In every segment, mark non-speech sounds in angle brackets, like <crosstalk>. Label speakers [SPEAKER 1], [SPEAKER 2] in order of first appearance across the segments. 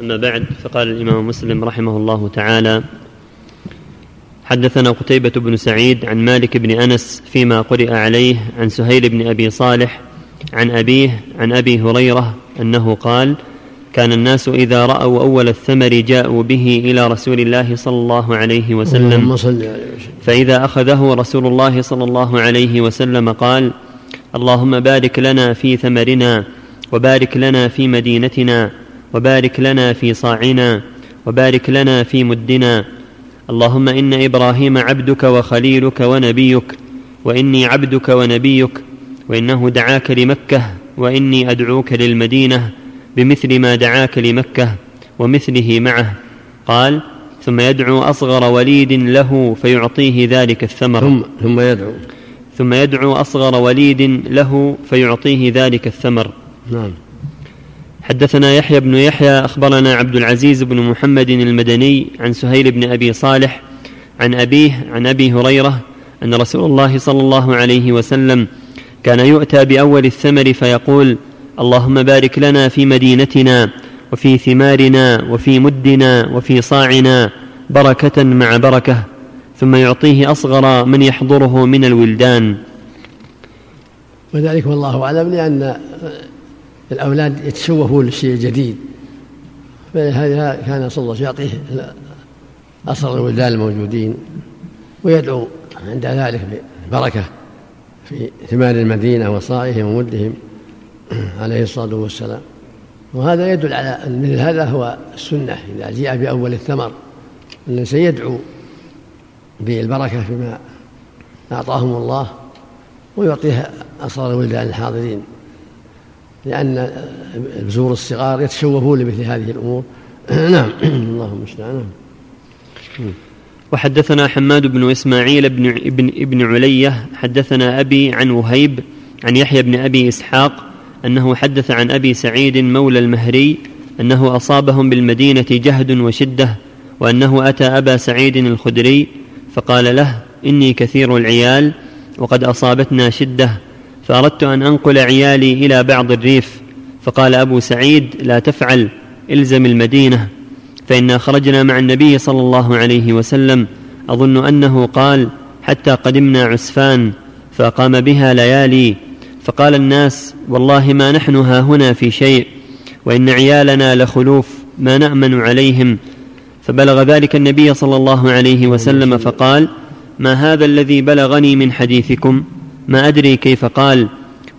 [SPEAKER 1] أما بعد فقال الإمام مسلم رحمه الله تعالى حدثنا قتيبة بن سعيد عن مالك بن أنس فيما قرئ عليه عن سهيل بن أبي صالح عن أبيه عن أبي هريرة أنه قال كان الناس إذا رأوا أول الثمر جاءوا به إلى رسول الله صلى الله عليه وسلم. فإذا أخذه رسول الله صلى الله عليه وسلم قال اللهم بارك لنا في ثمرنا وبارك لنا في مدينتنا وبارك لنا في صاعنا وبارك لنا في مدنا. اللهم إن إبراهيم عبدك وخليلك ونبيك وإني عبدك ونبيك وإنه دعاك لمكة وإني أدعوك للمدينة بمثل ما دعاك لمكة ومثله معه. قال ثم يدعو أصغر وليد له فيعطيه ذلك الثمر.
[SPEAKER 2] ثم ثم يدعو.
[SPEAKER 1] ثم يدعو أصغر وليد له فيعطيه ذلك الثمر.
[SPEAKER 2] نعم.
[SPEAKER 1] حدثنا يحيى بن يحيى أخبرنا عبد العزيز بن محمد المدني عن سهيل بن أبي صالح عن أبيه عن أبي هريرة أن رسول الله صلى الله عليه وسلم كان يؤتى بأول الثمر فيقول اللهم بارك لنا في مدينتنا وفي ثمارنا وفي مدنا وفي صاعنا بركة مع بركة ثم يعطيه أصغر من يحضره من الولدان.
[SPEAKER 2] وذلك والله أعلم لأن الأولاد يتشوفون للشيء الجديد فلهذا كان صلى الله عليه وسلم يعطيه أصغر الولدان الموجودين ويدعو عند ذلك ببركة في ثمان المدينة وصائهم ومدهم عليه الصلاة والسلام. وهذا يدل على أن هذا هو السنة إذا جاء بأول الثمر الإنسان يدعو بالبركة فيما أعطاهم الله ويعطيها أصغر الولدان الحاضرين. لأن البزور الصغار يتشوفون لمثل هذه الأمور. <clears throat> نعم. <clears throat> اللهم المستعان
[SPEAKER 1] نعم. وحدثنا حماد بن إسماعيل بن ابن, ابن علية حدثنا أبي عن وهيب عن يحيى بن أبي إسحاق أنه حدث عن أبي سعيد مولى المهري أنه أصابهم بالمدينة جهد وشدة وأنه أتى أبا سعيد الخدري فقال له إني كثير العيال وقد أصابتنا شدة فأردت أن أنقل عيالي إلى بعض الريف فقال أبو سعيد لا تفعل إلزم المدينة. فإنا خرجنا مع النبي صلى الله عليه وسلم. أظن أنه قال حتى قدمنا عسفان فأقام بها ليالي. فقال الناس والله ما نحن ها هنا في شيء وإن عيالنا لخلوف ما نأمن عليهم. فبلغ ذلك النبي صلى الله عليه وسلم فقال ما هذا الذي بلغني من حديثكم؟ ما أدري كيف قال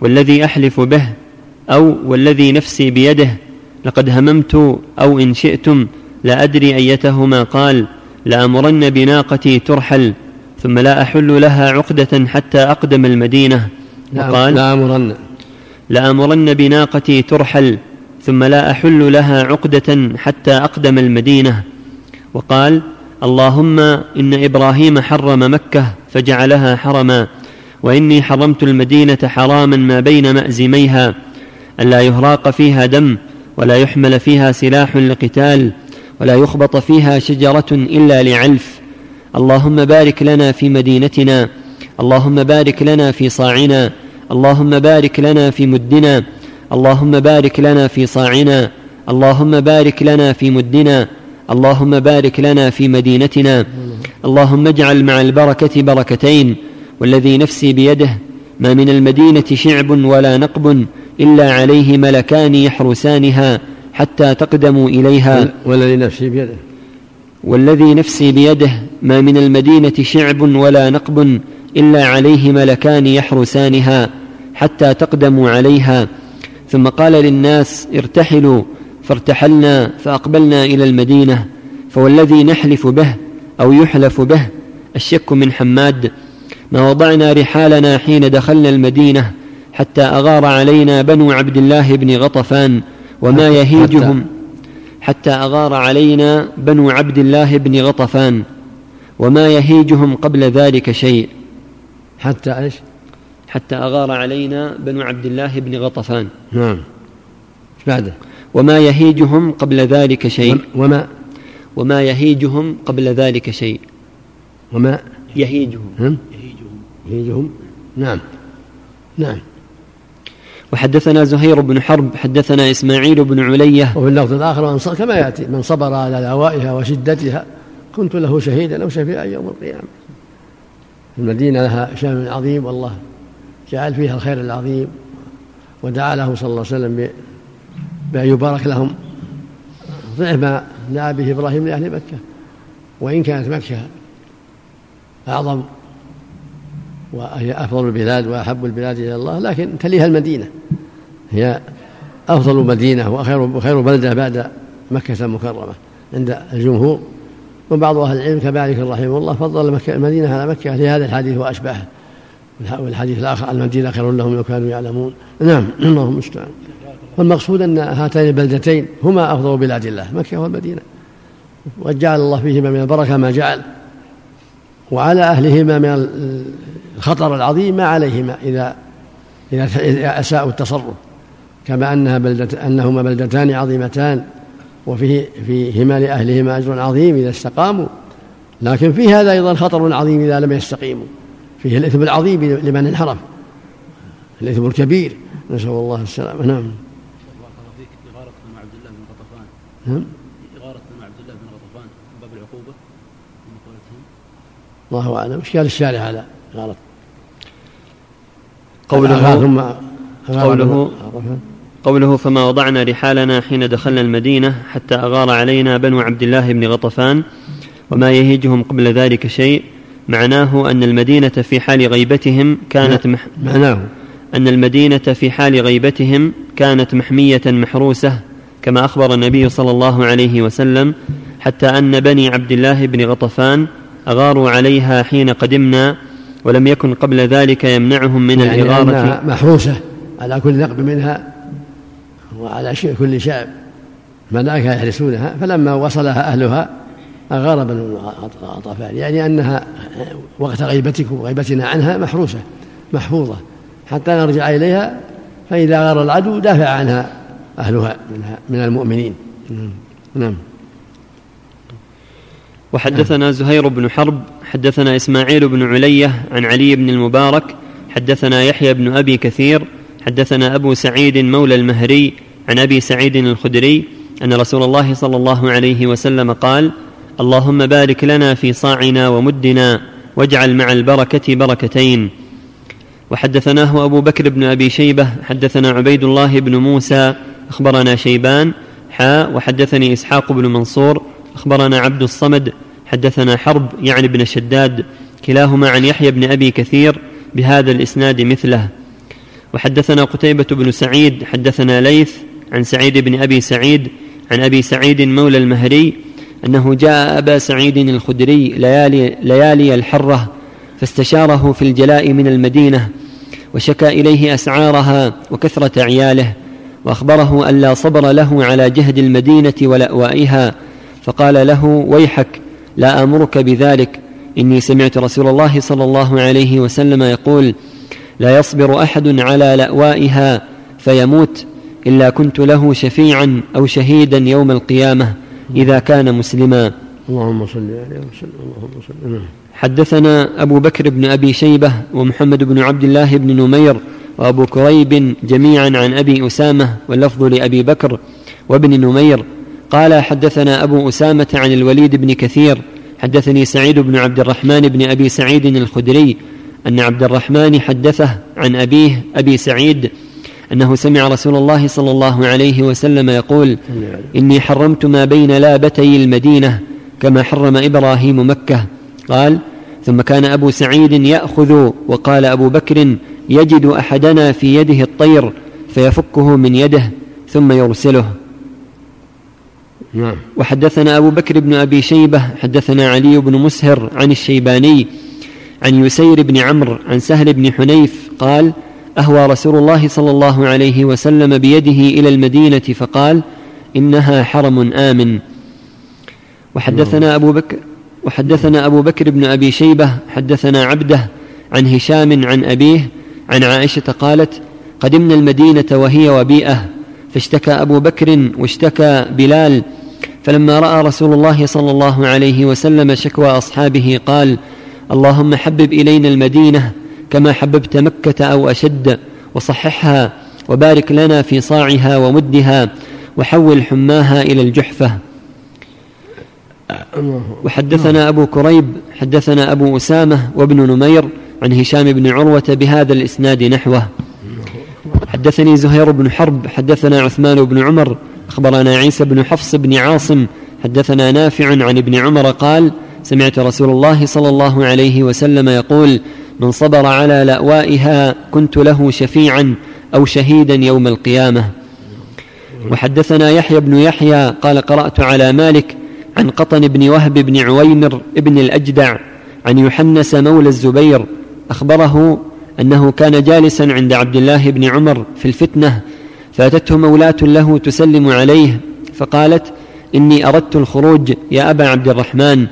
[SPEAKER 1] والذي أحلف به أو والذي نفسي بيده لقد هممت أو إن شئتم لا أدري أيتهما قال لأمرن بناقتي ترحل ثم لا أحل لها عقدة حتى أقدم المدينة.
[SPEAKER 2] وقال لأمرن
[SPEAKER 1] لأمرن بناقتي ترحل ثم لا أحل لها عقدة حتى أقدم المدينة. وقال اللهم إن إبراهيم حرم مكة فجعلها حرما وإني حرمت المدينة حراما ما بين مأزميها الا يهراق فيها دم ولا يحمل فيها سلاح لقتال ولا يخبط فيها شجرة إلا لعلف. اللهم بارك لنا في مدينتنا اللهم بارك لنا في صاعنا اللهم بارك لنا في مدنا اللهم بارك لنا في صاعنا اللهم بارك لنا في مدنا اللهم بارك لنا في مدينتنا. اللهم اجعل مع البركة بركتين. والذي نفسي بيده ما من المدينة شعب ولا نقب إلا عليه ملكان يحرسانها حتى تقدموا إليها.
[SPEAKER 2] والذي نفسي بيده.
[SPEAKER 1] والذي نفسي بيده ما من المدينة شعب ولا نقب إلا عليه ملكان يحرسانها حتى تقدموا عليها. ثم قال للناس ارتحلوا فارتحلنا فأقبلنا إلى المدينة فوالذي نحلف به أو يحلف به الشك من حماد. ما وضعنا رحالنا حين دخلنا المدينة حتى أغار علينا بنو عبد الله بن غطفان وما يهيجهم. حتى أغار علينا بنو عبد الله بن غطفان وما يهيجهم قبل ذلك شيء.
[SPEAKER 2] حتى إيش؟
[SPEAKER 1] حتى أغار علينا بنو عبد الله بن غطفان.
[SPEAKER 2] نعم. بعده؟
[SPEAKER 1] وما يهيجهم قبل ذلك شيء.
[SPEAKER 2] وما
[SPEAKER 1] وما يهيجهم قبل ذلك شيء.
[SPEAKER 2] وما
[SPEAKER 1] يهيجهم.
[SPEAKER 2] هم؟ يهيجهم نعم. نعم.
[SPEAKER 1] وحدثنا زهير بن حرب حدثنا إسماعيل بن علية.
[SPEAKER 2] وفي اللفظ الآخر من كما يأتي من صبر على لوائها وشدتها كنت له شهيدا أو شفيعا يوم القيامة. المدينة لها شأن عظيم والله. جعل فيها الخير العظيم ودعا له صلى الله عليه وسلم بأن يبارك لهم. ضعف ما دعا به إبراهيم لأهل مكة وإن كانت مكة أعظم. وهي أفضل البلاد وأحب البلاد إلى الله لكن تليها المدينة. هي أفضل مدينة وخير وخير بلدة بعد مكة المكرمة عند الجمهور وبعض أهل العلم كمالك رحمه الله فضل مكة المدينة على مكة لهذا الحديث وأشباهه والحديث الآخر المدينة خير لهم لو كانوا يعلمون. نعم <clears throat> اللهم المستعان. والمقصود أن هاتين البلدتين هما أفضل بلاد الله مكة والمدينة. وجعل الله فيهما من البركة ما جعل وعلى أهلهما من الخطر العظيم ما عليهما إذا إذا أساءوا التصرف كما أنها بلدة أنهما بلدتان عظيمتان وفيه فيهما لأهلهما أجر عظيم إذا استقاموا. لكن في هذا أيضا خطر عظيم إذا لم يستقيموا. فيه الإثم العظيم لمن انحرف. الإثم الكبير. نسأل الله السلامة. نعم. مع عبد الله بن غطفان نعم مع عبد الله بن غطفان باب العقوبة الله أعلم. إشكال الشارع على غلط
[SPEAKER 1] قوله ثم قوله قوله فما وضعنا رحالنا حين دخلنا المدينة حتى أغار علينا بنو عبد الله بن غطفان وما يهيجهم قبل ذلك شيء. معناه أن المدينة في حال غيبتهم كانت مح...
[SPEAKER 2] معناه.
[SPEAKER 1] أن المدينة في حال غيبتهم كانت محمية محروسة كما أخبر النبي صلى الله عليه وسلم حتى أن بني عبد الله بن غطفان أغاروا عليها حين قدمنا ولم يكن قبل ذلك يمنعهم من يعني الإغارة
[SPEAKER 2] محروسة على كل نقب منها وعلى كل شعب ملائكة يحرسونها فلما وصلها أهلها أغار بنو غطفان يعني أنها وقت غيبتكم غيبتنا عنها محروسة محفوظة. حتى نرجع إليها فإذا غار العدو دافع عنها أهلها منها من المؤمنين. نعم.
[SPEAKER 1] وحدثنا زهير بن حرب حدثنا إسماعيل بن علية عن علي بن المبارك حدثنا يحيى بن أبي كثير حدثنا أبو سعيد مولى المهري عن أبي سعيد الخدري أن رسول الله صلى الله عليه وسلم قال اللهم بارك لنا في صاعنا ومدنا واجعل مع البركة بركتين. وحدثناه أبو بكر بن أبي شيبة حدثنا عبيد الله بن موسى أخبرنا شيبان حاء وحدثني إسحاق بن منصور أخبرنا عبد الصمد حدثنا حرب يعني بن شداد كلاهما عن يحيى بن أبي كثير بهذا الإسناد مثله. وحدثنا قتيبة بن سعيد حدثنا ليث عن سعيد بن أبي سعيد عن أبي سعيد مولى المهري أنه جاء أبا سعيد الخدري ليالي, ليالي الحرة فاستشاره في الجلاء من المدينة وشكى إليه أسعارها وكثرة عياله وأخبره أن لا صبر له على جهد المدينة ولأوائها فقال له ويحك لا أمرك بذلك. إني سمعت رسول الله صلى الله عليه وسلم يقول لا يصبر أحد على لأوائها فيموت إلا كنت له شفيعا أو شهيدا يوم القيامة إذا كان مسلما.
[SPEAKER 2] اللهم صل عليه وسلم اللهم صل.
[SPEAKER 1] حدثنا أبو بكر بن أبي شيبة ومحمد بن عبد الله بن نمير وأبو كريب جميعا عن أبي أسامة واللفظ لأبي بكر وابن نمير. قال حدثنا أبو أسامة عن الوليد بن كثير حدثني سعيد بن عبد الرحمن بن أبي سعيد الخدري أن عبد الرحمن حدثه عن أبيه أبي سعيد أنه سمع رسول الله صلى الله عليه وسلم يقول إني حرمت ما بين لابتي المدينة كما حرم إبراهيم مكة. قال ثم كان أبو سعيد يأخذ وقال أبو بكر يجد أحدنا في يده الطير فيفكه من يده ثم يرسله. نعم وحدثنا أبو بكر بن أبي شيبة حدثنا علي بن مسهر عن الشيباني عن يسير بن عمرو عن سهل بن حنيف قال أهوى رسول الله صلى الله عليه وسلم بيده إلى المدينة فقال إنها حرم آمن وحدثنا نعم. أبو بكر وحدثنا أبو بكر بن أبي شيبة حدثنا عبده عن هشام عن أبيه عن عائشة قالت قدمنا المدينة وهي وبيئة فاشتكى أبو بكر واشتكى بلال فلما رأى رسول الله صلى الله عليه وسلم شكوى أصحابه قال اللهم حبب إلينا المدينة كما حببت مكة أو أشد وصححها وبارك لنا في صاعها ومدها وحول حماها إلى الجحفة. وحدثنا أبو كريب حدثنا أبو أسامة وابن نمير عن هشام بن عروة بهذا الإسناد نحوه. حدثني زهير بن حرب حدثنا عثمان بن عمر أخبرنا عيسى بن حفص بن عاصم حدثنا نافع عن ابن عمر قال سمعت رسول الله صلى الله عليه وسلم يقول من صبر على لأوائها كنت له شفيعا أو شهيدا يوم القيامة. وحدثنا يحيى بن يحيى قال قرأت على مالك عن قطن بن وهب بن عويمر بن الأجدع عن يحنس مولى الزبير أخبره أنه كان جالسا عند عبد الله بن عمر في الفتنة فأتته مولاة له تسلم عليه فقالت إني أردت الخروج يا أبا عبد الرحمن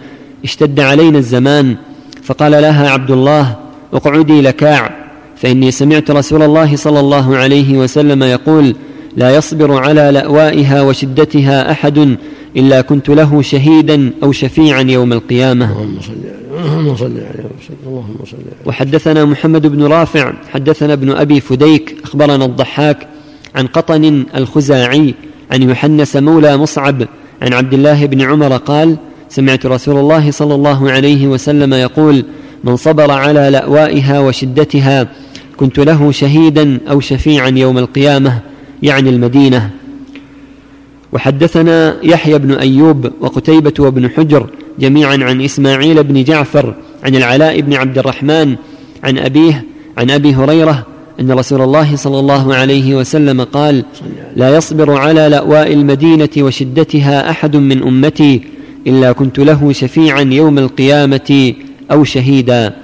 [SPEAKER 1] اشتد علينا الزمان. فقال لها عبد الله أقعدي لكاع فإني سمعت رسول الله صلى الله عليه وسلم يقول لا يصبر على لأوائها وشدتها أحد إلا كنت له شهيدا أو شفيعا يوم القيامة. اللهم صل اللهم صل عليه وسلم اللهم صل عليه وحدثنا محمد بن رافع حدثنا ابن أبي فديك أخبرنا الضحاك عن قطن الخزاعي عن يحنس مولى مصعب عن عبد الله بن عمر قال سمعت رسول الله صلى الله عليه وسلم يقول من صبر على لأوائها وشدتها كنت له شهيدا أو شفيعا يوم القيامة يعني المدينة. وحدثنا يحيى بن أيوب وقتيبة وابن حجر جميعا عن إسماعيل بن جعفر عن العلاء بن عبد الرحمن عن أبيه عن أبي هريرة أن رسول الله صلى الله عليه وسلم قال لا يصبر على لأواء المدينة وشدتها أحد من أمتي إلا كنت له شفيعا يوم القيامة أو شهيدا.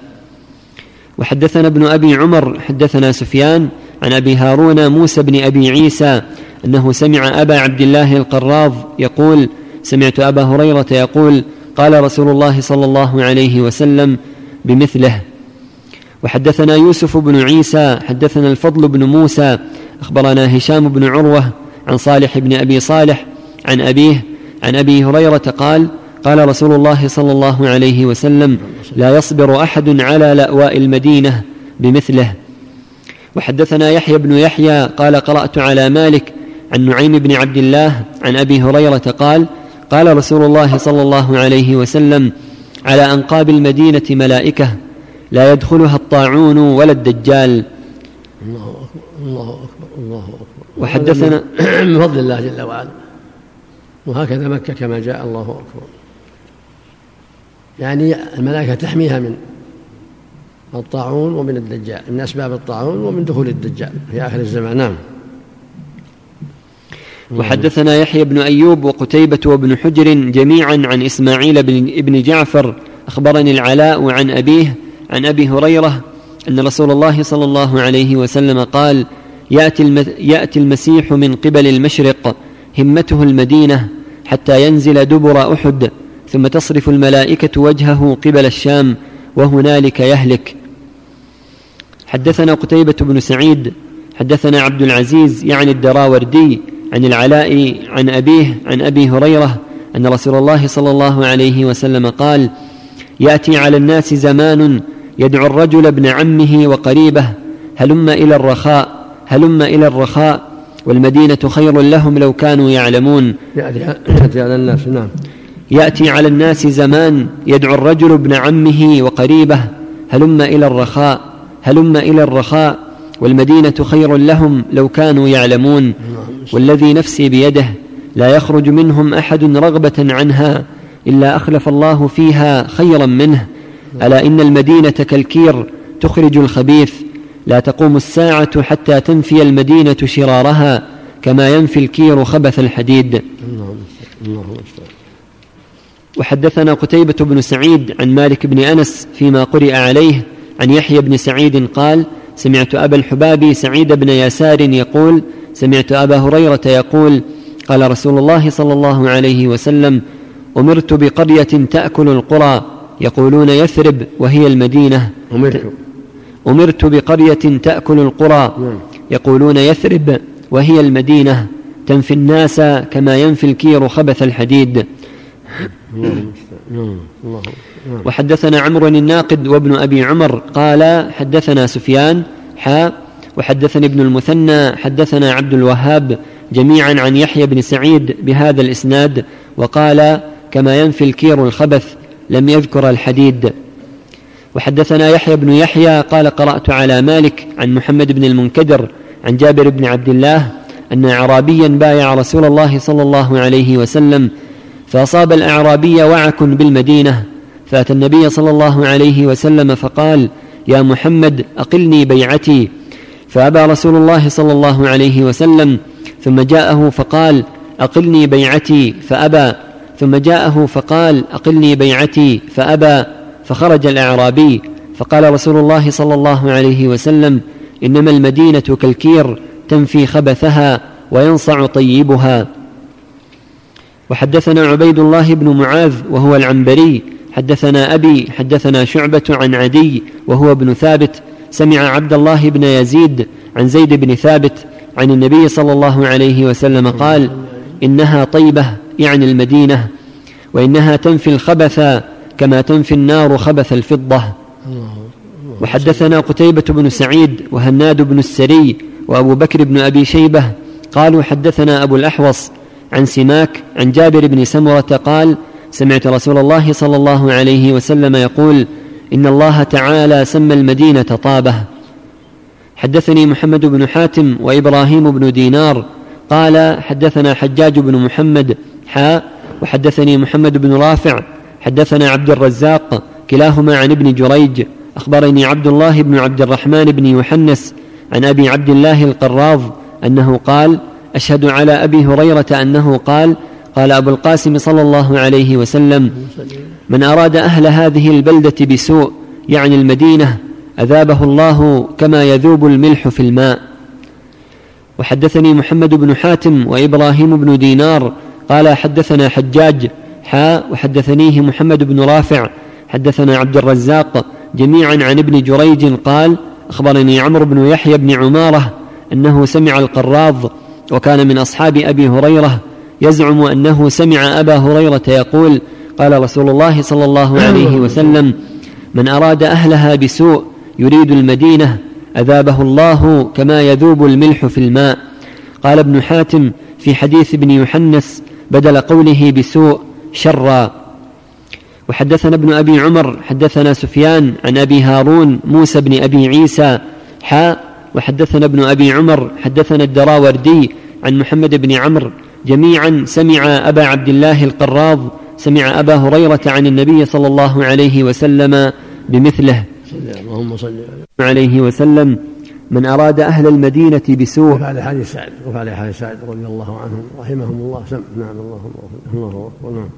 [SPEAKER 1] وحدثنا ابن أبي عمر حدثنا سفيان عن أبي هارون موسى بن أبي عيسى أنه سمع أبا عبد الله القراض يقول سمعت أبا هريرة يقول قال رسول الله صلى الله عليه وسلم بمثله وحدثنا يوسف بن عيسى حدثنا الفضل بن موسى أخبرنا هشام بن عروة عن صالح بن أبي صالح عن أبيه عن أبي هريرة قال قال رسول الله صلى الله عليه وسلم لا يصبر أحد على لأواء المدينة بمثله. وحدثنا يحيى بن يحيى قال قرأت على مالك عن نعيم بن عبد الله عن أبي هريرة قال قال رسول الله صلى الله عليه وسلم على أنقاب المدينة ملائكة لا يدخلها الطاعون ولا الدجال.
[SPEAKER 2] الله أكبر. الله أكبر. الله أكبر.
[SPEAKER 1] وحدثنا
[SPEAKER 2] من فضل الله جل وعلا وهكذا مكة كما جاء الله أكبر. يعني الملائكة تحميها من الطاعون ومن الدجال من أسباب الطاعون ومن دخول الدجال في آخر الزمان. نعم.
[SPEAKER 1] وحدثنا يحيى بن أيوب وقتيبة وابن حجر جميعا عن إسماعيل بن ابن جعفر أخبرني العلاء عن أبيه عن أبي هريرة أن رسول الله صلى الله عليه وسلم قال يأتي, يأتي المسيح من قبل المشرق همته المدينة حتى ينزل دبر أحد ثم تصرف الملائكة وجهه قبل الشام وهنالك يهلك. حدثنا قتيبة بن سعيد حدثنا عبد العزيز يعني الدراوردي عن العلاء عن أبيه عن أبي هريرة أن رسول الله صلى الله عليه وسلم قال يأتي على الناس زمان يدعو الرجل ابن عمه وقريبه هلم إلى الرخاء هلم إلى الرخاء والمدينة خير لهم لو كانوا يعلمون.
[SPEAKER 2] يأتي على الناس نعم.
[SPEAKER 1] يأتي على الناس زمان يدعو الرجل ابن عمه وقريبه هلم إلى الرخاء هلم إلى الرخاء والمدينة خير لهم لو كانوا يعلمون. والذي نفسي بيده لا يخرج منهم أحد رغبة عنها إلا أخلف الله فيها خيرا منه. ألا إن المدينة كالكير تخرج الخبيث؟ لا تقوم الساعة حتى تنفي المدينة شرارها كما ينفي الكير خبث الحديد. وحدثنا قتيبة بن سعيد عن مالك بن أنس فيما قرئ عليه عن يحيى بن سعيد قال سمعت أبا الحباب سعيد بن يسار يقول سمعت أبا هريرة يقول قال رسول الله صلى الله عليه وسلم أمرت بقرية تأكل القرى يقولون يثرب وهي المدينة.
[SPEAKER 2] أمرت.
[SPEAKER 1] أمرت بقرية تأكل القرى. نعم. يقولون يثرب وهي المدينة. تنفي الناس كما ينفي الكير خبث الحديد. وحدثنا عمرو الناقد وابن أبي عمر قال حدثنا سفيان حا. وحدثني ابن المثنى حدثنا عبد الوهاب جميعا عن يحيى بن سعيد بهذا الإسناد. وقال كما ينفي الكير الخبث لم يذكر الحديد. وحدثنا يحيى بن يحيى قال قرأت على مالك عن محمد بن المنكدر عن جابر بن عبد الله أن اعرابيا بايع رسول الله صلى الله عليه وسلم فأصاب الأعرابي وعك بالمدينة. فأتى النبي صلى الله عليه وسلم فقال يا محمد أقلني بيعتي. فأبى رسول الله صلى الله عليه وسلم ثم جاءه فقال أقلني بيعتي. فأبى ثم جاءه فقال أقلني بيعتي فأبى فخرج الأعرابي فقال رسول الله صلى الله عليه وسلم إنما المدينة كالكير تنفي خبثها وينصع طيبها. وحدثنا عبيد الله بن معاذ وهو العنبري حدثنا أبي حدثنا شعبة عن عدي وهو ابن ثابت سمع عبد الله بن يزيد عن زيد بن ثابت عن النبي صلى الله عليه وسلم قال إنها طيبة يعني المدينة وإنها تنفي الخبث كما تنفي النار خبث الفضة. وحدثنا قتيبة بن سعيد وهناد بن السري وأبو بكر بن أبي شيبة قالوا حدثنا أبو الأحوص عن سماك عن جابر بن سمرة قال سمعت رسول الله صلى الله عليه وسلم يقول إن الله تعالى سمى المدينة طابة. حدثني محمد بن حاتم وإبراهيم بن دينار قال حدثنا حجاج بن محمد حاء وحدثني محمد بن رافع حدثنا عبد الرزاق كلاهما عن ابن جريج أخبرني عبد الله بن عبد الرحمن بن يحنس عن أبي عبد الله القراض أنه قال أشهد على أبي هريرة أنه قال قال أبو القاسم صلى الله عليه وسلم من أراد أهل هذه البلدة بسوء يعني المدينة أذابه الله كما يذوب الملح في الماء. وحدثني محمد بن حاتم وإبراهيم بن دينار قال حدثنا حجاج حاء وحدثنيه محمد بن رافع حدثنا عبد الرزاق جميعا عن ابن جريج قال أخبرني عمرو بن يحيى بن عمارة أنه سمع القراض وكان من أصحاب أبي هريرة يزعم أنه سمع أبا هريرة يقول قال رسول الله صلى الله عليه وسلم من أراد أهلها بسوء يريد المدينة أذابه الله كما يذوب الملح في الماء قال ابن حاتم في حديث ابن يحنس بدل قوله بسوء شرا. وحدثنا ابن أبي عمر حدثنا سفيان عن أبي هارون موسى بن أبي عيسى حاء وحدثنا ابن أبي عمر حدثنا الدراوردي عن محمد بن عمرو جميعا سمع أبا عبد الله القراض سمع أبا هريرة عن النبي صلى الله عليه وسلم بمثله. اللهم صل عليه وسلم. من أراد أهل المدينة بسوء.
[SPEAKER 2] وفعل حديث سعد وفعل حديث سعد رضي الله عنهم رحمهم الله. سم نعم الله الله الله.